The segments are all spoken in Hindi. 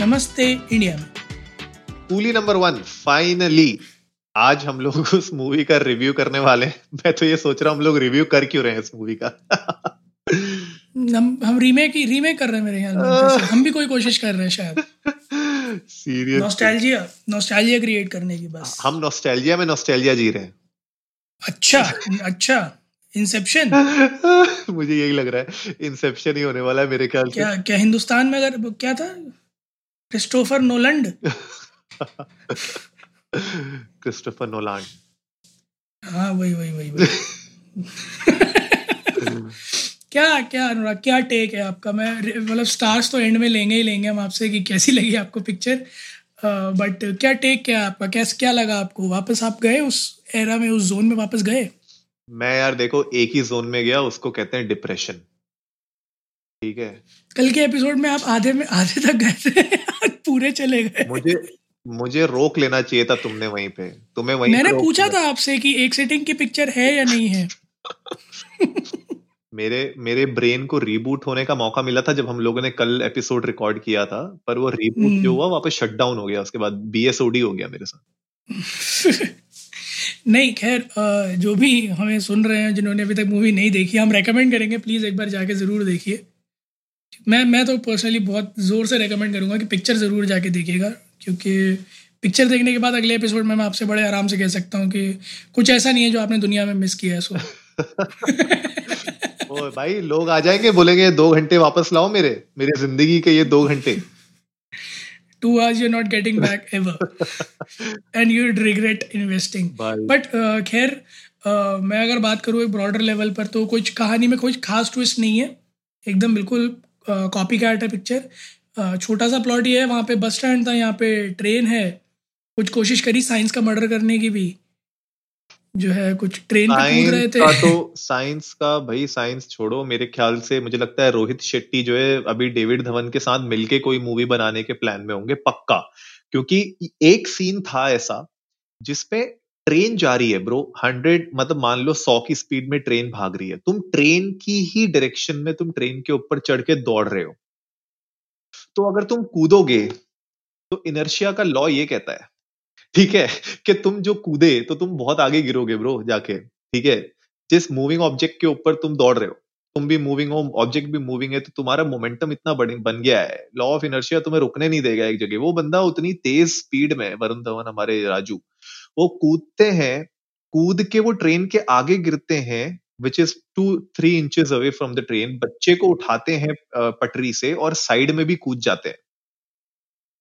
नमस्ते इंडिया में। कूली नंबर वन फाइनली आज हम लोग उस मूवी का रिव्यू करने वाले हैं। मैं तो ये सोच रहा हूँ हम लोग रिव्यू कर क्यों रहे हैं इस मूवी का? हम हम रीमेक ही रीमेक कर रहे हैं मेरे ख्याल में हम भी कोई कोशिश कर रहे हैं शायद। सीरियस नॉस्टैल्जिया नॉस्टैल्जिया क्रिएट करने की बस। हम नॉस्टैल्जिया में नॉस्टैल्जिया जी रहे हैं। अच्छा अच्छा इंसेप्शन मुझे यही लग रहा है। इंसेप्शन ही होने वाला है मेरे ख्याल से। क्या क्या हिंदुस्तान में अगर क्या था? Christopher Nolan. क्रिस्टोफर नोलान हाँ वही वही वही वही। क्या क्या अनुराग क्या टेक है आपका? मैं मतलब स्टार्स तो एंड में लेंगे ही लेंगे हम आपसे कि कैसी लगी आपको पिक्चर बट uh, क्या टेक क्या आपका? कैसे क्या लगा आपको? वापस आप गए उस एरा में उस जोन में वापस गए? मैं यार देखो एक ही जोन में गया उसको कहते हैं डिप्रेशन ठीक है। कल के एपिसोड में आप आधे में आधे तक गए थे। पूरे चले गए। मुझे मुझे रोक लेना चाहिए था तुमने वहीं पे। तुम्हें वहीं मैंने पूछा था आपसे कि एक सेटिंग की पिक्चर है या नहीं है? मेरे मेरे ब्रेन को रीबूट होने का मौका मिला था जब हम लोगों ने कल एपिसोड रिकॉर्ड किया था पर वो रीबूट हम्म। जो हुआ वापस शट डाउन हो गया उसके बाद बीएसओडी हो गया मेरे साथ। नहीं खैर जो भी हमें सुन रहे हैं जिन्होंने अभी तक मूवी नहीं देखी हम रेकमेंड करेंगे प्लीज़ एक बार जाके ज़रूर देखिए। मैं मैं तो पर्सनली बहुत ज़ोर से रेकमेंड करूँगा कि पिक्चर ज़रूर जाके देखिएगा क्योंकि पिक्चर देखने के बाद अगले एपिसोड में मैं आपसे बड़े आराम से कह सकता हूँ कि कुछ ऐसा नहीं है जो आपने दुनिया में मिस किया है सो ओ भाई लोग आ जाएँगे बोलेंगे दो घंटे वापस लाओ मेरे मेरी ज़िंदगी के ये दो घंटे। Two hours you not getting back ever and you regret investing but खैर uh, मैं अगर बात करूँ एक ब्रॉडर लेवल पर तो कुछ कहानी में कुछ खास ट्विस्ट नहीं है। एकदम बिल्कुल कॉपी कैट है पिक्चर छोटा सा प्लॉट ये है वहाँ पे बस स्टैंड था यहाँ पे ट्रेन है। कुछ कोशिश करी साइंस का मर्डर करने की भी। जो है कुछ ट्रेन पे कूद रहे थे। का तो साइंस का भाई साइंस छोड़ो। मेरे ख्याल से मुझे लगता है रोहित शेट्टी जो है अभी डेविड धवन के साथ मिलके कोई मूवी बनाने के प्लान में होंगे पक्का। क्योंकि एक सीन था ऐसा जिसपे ट्रेन जा रही है ब्रो हंड्रेड मतलब मान लो सौ की स्पीड में ट्रेन भाग रही है। तुम ट्रेन की ही डायरेक्शन में तुम ट्रेन के ऊपर चढ़ के दौड़ रहे हो। तो अगर तुम कूदोगे तो इनर्शिया का लॉ ये कहता है, ठीक है, कि तुम जो कूदे तो तुम बहुत आगे गिरोगे ब्रो जाके, ठीक है? जिस मूविंग ऑब्जेक्ट के ऊपर तुम दौड़ रहे हो, तुम भी मूविंग हो ऑब्जेक्ट भी मूविंग है तो तुम्हारा मोमेंटम इतना बन बन गया है। लॉ ऑफ़ इनर्शिया तुम्हें रुकने नहीं देगा एक जगह। वो बंदा उतनी तेज स्पीड में, वरुण धवन, हमारे राजू वो कूदते हैं, कूद के वो ट्रेन के आगे गिरते हैं which is two three inches away from the train बच्चे को उठाते हैं पटरी से और साइड में भी कूद जाते हैं।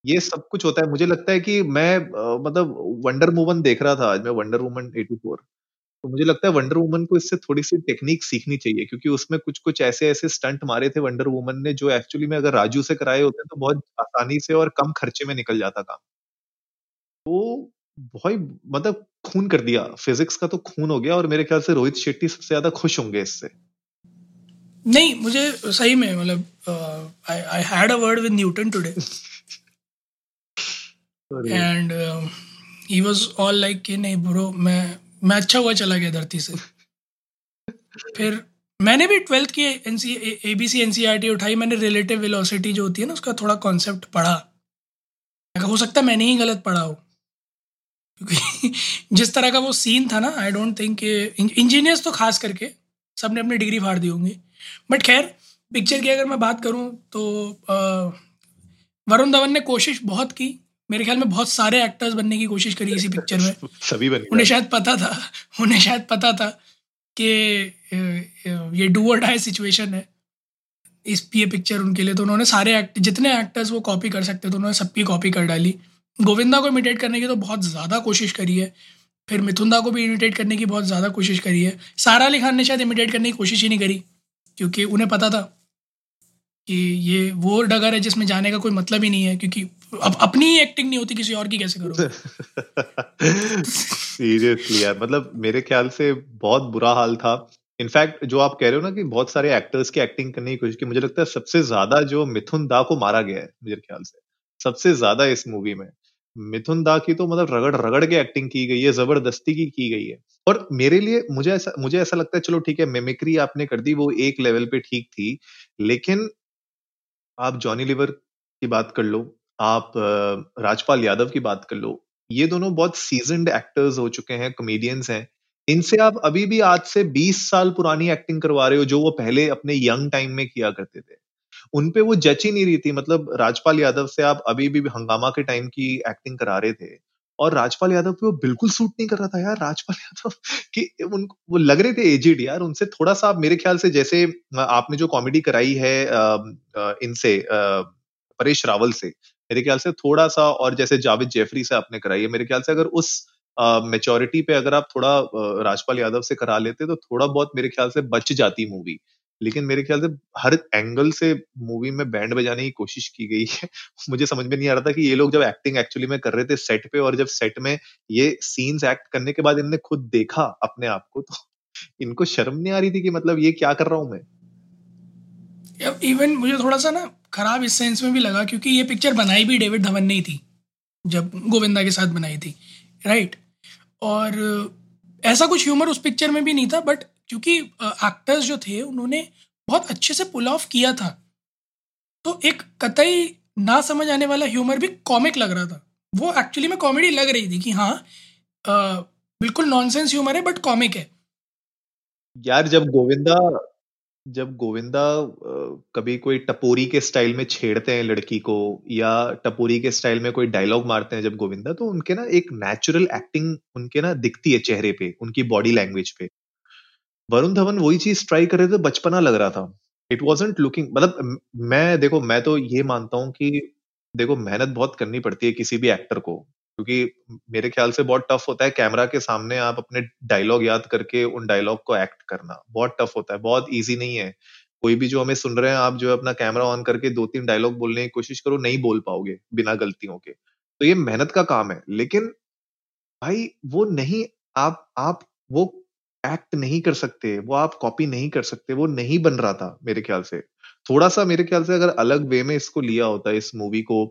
ये सब कुछ होता है। मुझे लगता है कि मैं मतलब वंडर वुमन देख रहा था आज मैं वंडर वुमन 84 तो मुझे लगता है वंडर वुमन को इससे थोड़ी सी टेक्निक सीखनी चाहिए, क्योंकि उसमें कुछ कुछ ऐसे ऐसे स्टंट मारे थे वंडर वुमन ने, जो एक्चुअली में अगर राजू से कराए होते तो बहुत आसानी से और कम खर्चे में निकल जाता काम। तो बहुत मतलब खून कर दिया। फिजिक्स का तो खून हो गया और मेरे ख्याल से रोहित शेट्टी सबसे ज़्यादा खुश होंगे इससे। नहीं मुझे सही में मतलब I had a word with Newton today and he was all like कि नहीं ब्रो मैं मैं अच्छा हुआ चला गया धरती से। फिर मैंने भी ट्वेल्थ की N C A B C N C R T उठाई मैंने रिलेटिव वेलोसिटी जो होती है ना उसका थोड़ा कॉन्सेप्ट पढ़ा। हो सकता है मैंने ही गलत पढ़ा हो। क्योंकि जिस तरह का वो सीन था ना आई डोंट थिंक इंजीनियर्स तो खास करके सबने अपनी डिग्री फाड़ दी होंगी। बट खैर पिक्चर की अगर मैं बात करूँ तो वरुण धवन ने कोशिश बहुत की। मेरे ख्याल में बहुत सारे एक्टर्स बनने की कोशिश करी इसी पिक्चर में। सभी बन उन्हें शायद पता था उन्हें शायद पता था कि ये डू और डाई सिचुएशन है। इस ये पिक्चर उनके लिए। तो उन्होंने सारे एक्ट जितने एक्टर्स वो कॉपी कर सकते थे उन्होंने सबकी कॉपी कर डाली। गोविंदा को इमिटेट करने की तो बहुत ज़्यादा कोशिश करी है। फिर मिथुंदा को भी इमिटेट करने की बहुत ज़्यादा कोशिश करी है। सारा अली खान ने शायद इमिटेट करने की कोशिश ही नहीं करी, क्योंकि उन्हें पता था कि ये वो डगर है जिसमें जाने का कोई मतलब ही नहीं है, क्योंकि अब अपनी ही एक्टिंग नहीं होती किसी और की, कैसे करो सीरियसली यार मतलब मेरे ख्याल से बहुत बुरा हाल था। इनफैक्ट जो आप कह रहे हो ना कि बहुत सारे एक्टर्स की एक्टिंग करने की कोशिश की, मुझे लगता है सबसे ज़्यादा जो मिथुन दा को मारा गया है, मेरे ख्याल से। सबसे ज़्यादा इस मूवी में। मिथुन दा की तो मतलब रगड़ रगड़ के एक्टिंग की गई है, ज़बरदस्ती की की गई है। और मेरे लिए मुझे ऐसा मुझे ऐसा लगता है, चलो ठीक है मेमिक्री आपने कर दी, वो एक लेवल पे ठीक थी, लेकिन आप जॉनी लिवर की बात कर लो, आप राजपाल यादव की बात कर लो, ये दोनों बहुत सीजनड एक्टर्स हो चुके हैं कॉमेडियंस हैं। इनसे आप अभी भी आज से 20 साल पुरानी एक्टिंग करवा रहे हो, जो वो पहले अपने यंग टाइम में किया करते थे। उनपे वो जच ही नहीं रही थी। मतलब राजपाल यादव से आप अभी भी हंगामा के टाइम की एक्टिंग करा रहे थे और राजपाल यादव पे वो बिल्कुल सूट नहीं कर रहा था यार। राजपाल यादव कि उन, वो लग रहे थे एजिड यार। उनसे थोड़ा सा मेरे ख्याल से जैसे आपने जो कॉमेडी कराई है इनसे परेश रावल से, मेरे ख्याल से थोड़ा सा और जैसे जावेद जेफरी से आपने कराई है, मेरे ख्याल से अगर उस मेचोरिटी पे अगर आप थोड़ा राजपाल यादव से करा लेते तो थोड़ा बहुत मेरे ख्याल से बच जाती मूवी लेकिन मेरे ख्याल से हर एंगल से मूवी में बैंड बजाने की कोशिश की गई है। मुझे समझ में नहीं आ रहा था कि ये लोग जब एक्टिंग एक्चुअली में कर रहे थे सेट पे और जब सेट में ये सीन्स एक्ट करने के बाद इनने खुद देखा अपने आप को तो इनको शर्म नहीं आ रही थी कि मतलब ये क्या कर रहा हूँ मैं? इवन मुझे थोड़ा सा ना खराब इस सेंस में भी लगा क्योंकि ये पिक्चर बनाई भी डेविड धवन ने ही थी, जब गोविंदा के साथ बनाई थी राइट और ऐसा कुछ ह्यूमर उस पिक्चर में भी नहीं था बट क्योंकि एक्टर्स जो थे, उन्होंने बहुत अच्छे से पुल ऑफ़ किया था। तो एक कतई ना समझ आने वाला ह्यूमर भी कॉमिक लग रहा था। वो एक्चुअली में कॉमेडी लग रही थी कि हाँ बिल्कुल नॉनसेंस ह्यूमर है बट कॉमिक है। यार, जब गोविंदा जब गोविंदा कभी कोई टपोरी के स्टाइल में छेड़ते हैं लड़की को, या टपोरी के स्टाइल में कोई डायलॉग मारते हैं जब गोविंदा तो उनके ना एक नेचुरल एक्टिंग उनके ना दिखती है चेहरे पे, उनकी बॉडी लैंग्वेज पे। वरुण धवन वही चीज़ ट्राई कर रहे थे, बचपना लग रहा था। इट वॉजेंट लुकिंग मतलब मैं देखो, मैं तो ये मानता हूँ कि, देखो, मेहनत बहुत करनी पड़ती है किसी भी एक्टर को, क्योंकि मेरे ख्याल से बहुत टफ होता है कैमरा के सामने आप अपने डायलॉग याद करके उन डायलॉग को एक्ट करना। बहुत टफ होता है, बहुत ईजी नहीं है। कोई भी जो हमें सुन रहे हैं, आप जो है अपना कैमरा ऑन करके दो तीन डायलॉग बोलने की कोशिश करो, नहीं बोल पाओगे बिना गलतियों के। तो ये मेहनत का काम है, लेकिन भाई, वो नहीं, आप आप, वो एक्ट नहीं कर सकते, वो आप कॉपी नहीं कर सकते, वो नहीं बन रहा था मेरे ख्याल से। थोड़ा सा मेरे ख्याल से अगर अलग वे में इसको लिया होता, इस मूवी को,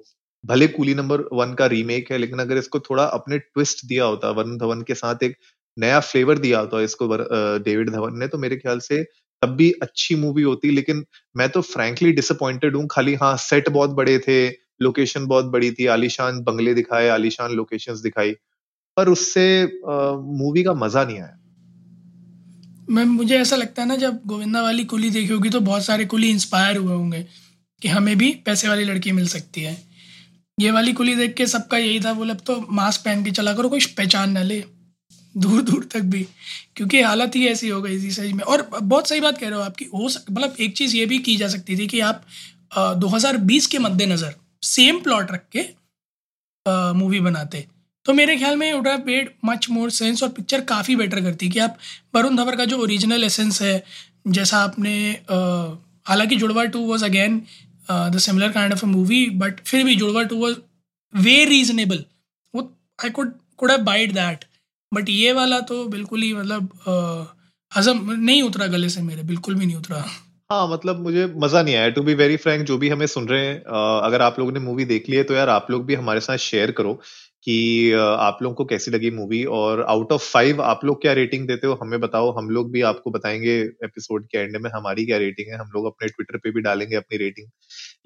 भले कूली नंबर वन का रीमेक है, लेकिन अगर इसको थोड़ा अपने ट्विस्ट दिया होता, वरुण धवन के साथ एक नया फ्लेवर दिया होता इसको डेविड धवन ने तो मेरे ख्याल से तब भी अच्छी मूवी होती, लेकिन मैं तो फ्रैंकली डिसअपॉइंटेड हूँ। खाली हाँ सेट बहुत बड़े थे लोकेशन बहुत बड़ी थी, आलिशान बंगले दिखाए, आलिशान लोकेशंस दिखाई, पर उससे मूवी का मज़ा नहीं आया। मैं, मुझे ऐसा लगता है ना, जब गोविंदा वाली कुली देखी होगी तो बहुत सारे कुली इंस्पायर हुए होंगे कि हमें भी पैसे वाली लड़की मिल सकती है। ये वाली कुली देख के सबका यही था बोले अब तो मास्क पहन के चला करो, कोई पहचान ना ले। दूर दूर तक भी। क्योंकि हालत ही ऐसी हो गई थी सही में। और बहुत सही बात कह रहे हो आपकी हो सक मतलब एक चीज़ ये भी की जा सकती थी कि आप दो हज़ार बीस के मद्देनज़र सेम प्लॉट रख के मूवी बनाते। तो मेरे ख्याल में would have made much more sense और पिक्चर काफ़ी बेटर करती कि आप वरुण धवर का जो ओरिजिनल एसेंस है, जैसा आपने हालाँकि Judwaa two was again the similar kind of a movie but फिर भी Judwaa two was way reasonable वो I could could have bite that but ये वाला तो बिल्कुल ही मतलब हजम, नहीं उतरा गले से मेरे, बिल्कुल भी नहीं उतरा। हाँ मतलब मुझे मज़ा नहीं आया। टू बी वेरी फ्रैंक जो भी हमें सुन रहे हैं अगर आप लोगों ने मूवी देख ली है तो यार आप लोग भी हमारे साथ शेयर करो। कि आप लोगों को कैसी लगी मूवी? और आउट ऑफ़ फाइव आप लोग क्या रेटिंग देते हो? हमें बताओ। हम लोग भी आपको बताएँगे एपिसोड के एंड में हमारी क्या रेटिंग है। हम लोग अपने ट्विटर पे भी डालेंगे अपनी रेटिंग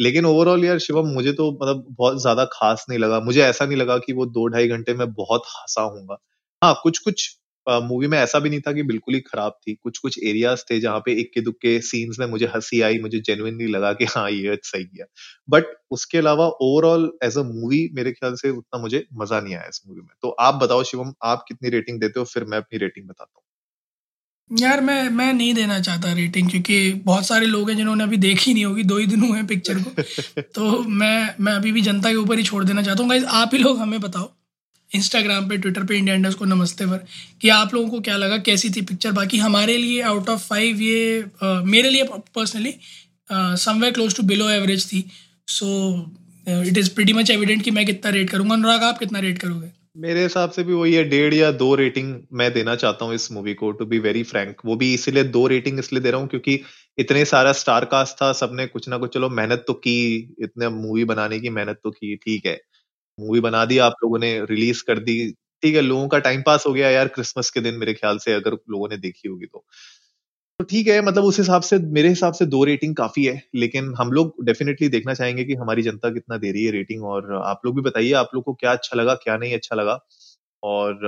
लेकिन ओवरऑल यार शिवम, मुझे तो मतलब बहुत ज़्यादा खास नहीं लगा। मुझे ऐसा नहीं लगा कि वो दो ढाई घंटे में बहुत हंसा हूँगा हाँ कुछ कुछ मूवी में ऐसा भी नहीं था कि बिल्कुल ही खराब थी। कुछ कुछ एरियाज़ थे जहाँ पे इक्के दुक्के सीन्स में मुझे हँसी आई मुझे जेनुइनली लगा कि हाँ ये सही किया। बट उसके अलावा ओवरऑल एज अ मूवी मेरे ख्याल से उतना मुझे मज़ा नहीं आया इस मूवी में। तो आप बताओ शिवम आप कितनी रेटिंग देते हो? फिर मैं अपनी रेटिंग बताता हूँ। यार मैं मैं नहीं देना चाहता रेटिंग क्योंकि बहुत सारे लोग हैं जिन्होंने अभी देखी नहीं होगी दो ही दिन हुए हैं पिक्चर को। तो मैं मैं अभी भी जनता के ऊपर ही छोड़ देना चाहता हूँ। आप ही लोग हमें बताओ। इंस्टाग्राम पे ट्विटर पे इंडिया इंडस्ट को नमस्ते पर कि आप लोगों को क्या लगा कैसी थी पिक्चर बाकी हमारे लिए आउट ऑफ़ फाइव ये आ, मेरे लिए personally somewhere close to below average थी। So it is pretty much evident कि मैं कितना रेट करूँगा। अनुराग आप कितना रेट करोगे? मेरे हिसाब से भी वही है डेढ़ या दो रेटिंग मैं देना चाहता हूँ इस मूवी को टू बी वेरी फ्रैंक वो भी इसीलिए दो रेटिंग इसलिए दे रहा हूँ क्योंकि इतने सारा स्टार कास्ट था सबने कुछ ना कुछ चलो मेहनत तो की इतने मूवी बनाने की मेहनत तो की ठीक है। मूवी बना दी, आप लोगों ने रिलीज़ कर दी। ठीक है, लोगों का टाइम पास हो गया यार क्रिसमस के दिन मेरे ख्याल से, अगर लोगों ने देखी होगी तो। तो ठीक है मतलब उस हिसाब से, मेरे हिसाब से दो रेटिंग काफ़ी है, लेकिन हम लोग डेफिनेटली देखना चाहेंगे कि हमारी जनता कितना दे रही है रेटिंग, और आप लोग भी बताइए, आप लोग को क्या अच्छा लगा, क्या नहीं अच्छा लगा, और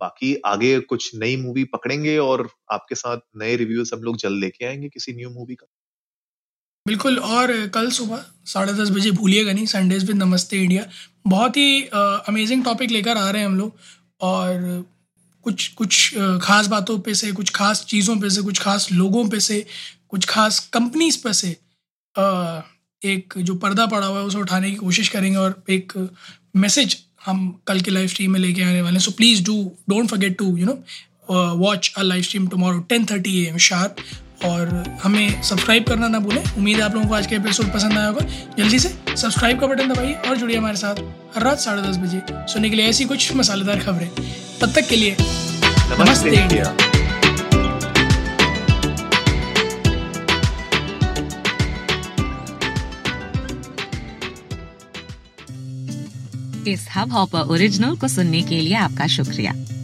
बाकी आगे कुछ नई मूवी पकड़ेंगे, और आपके साथ नए रिव्यूज़ हम लोग जल्द लेके आएँगे किसी न्यू मूवी का। बिल्कुल, और कल सुबह साढ़े दस बजे भूलिएगा नहीं संडेज विद नमस्ते इंडिया बहुत ही अमेजिंग टॉपिक लेकर आ रहे हैं हम लोग, और कुछ कुछ खास बातों पे से, कुछ खास चीज़ों पे से, कुछ खास लोगों पे से, कुछ खास कंपनीज़ पे से एक जो पर्दा पड़ा हुआ है, उसे उठाने की कोशिश करेंगे और एक मैसेज हम कल के लाइव स्ट्रीम में लेके आने वाले हैं। So please do don't forget to you know watch a live stream tomorrow ten thirty A M sharp और हमें सब्सक्राइब करना ना भूलें। उम्मीद है आप लोगों को आज का एपिसोड पसंद आया होगा। जल्दी से सब्सक्राइब का बटन दबाइए और जुड़िए हमारे साथ हर रात साढ़े दस बजे सुनने के लिए ऐसी कुछ मसालेदार खबरें। तब तक के लिए नमस्ते इंडिया। इस हब हॉपर ओरिजिनल को सुनने के लिए आपका शुक्रिया।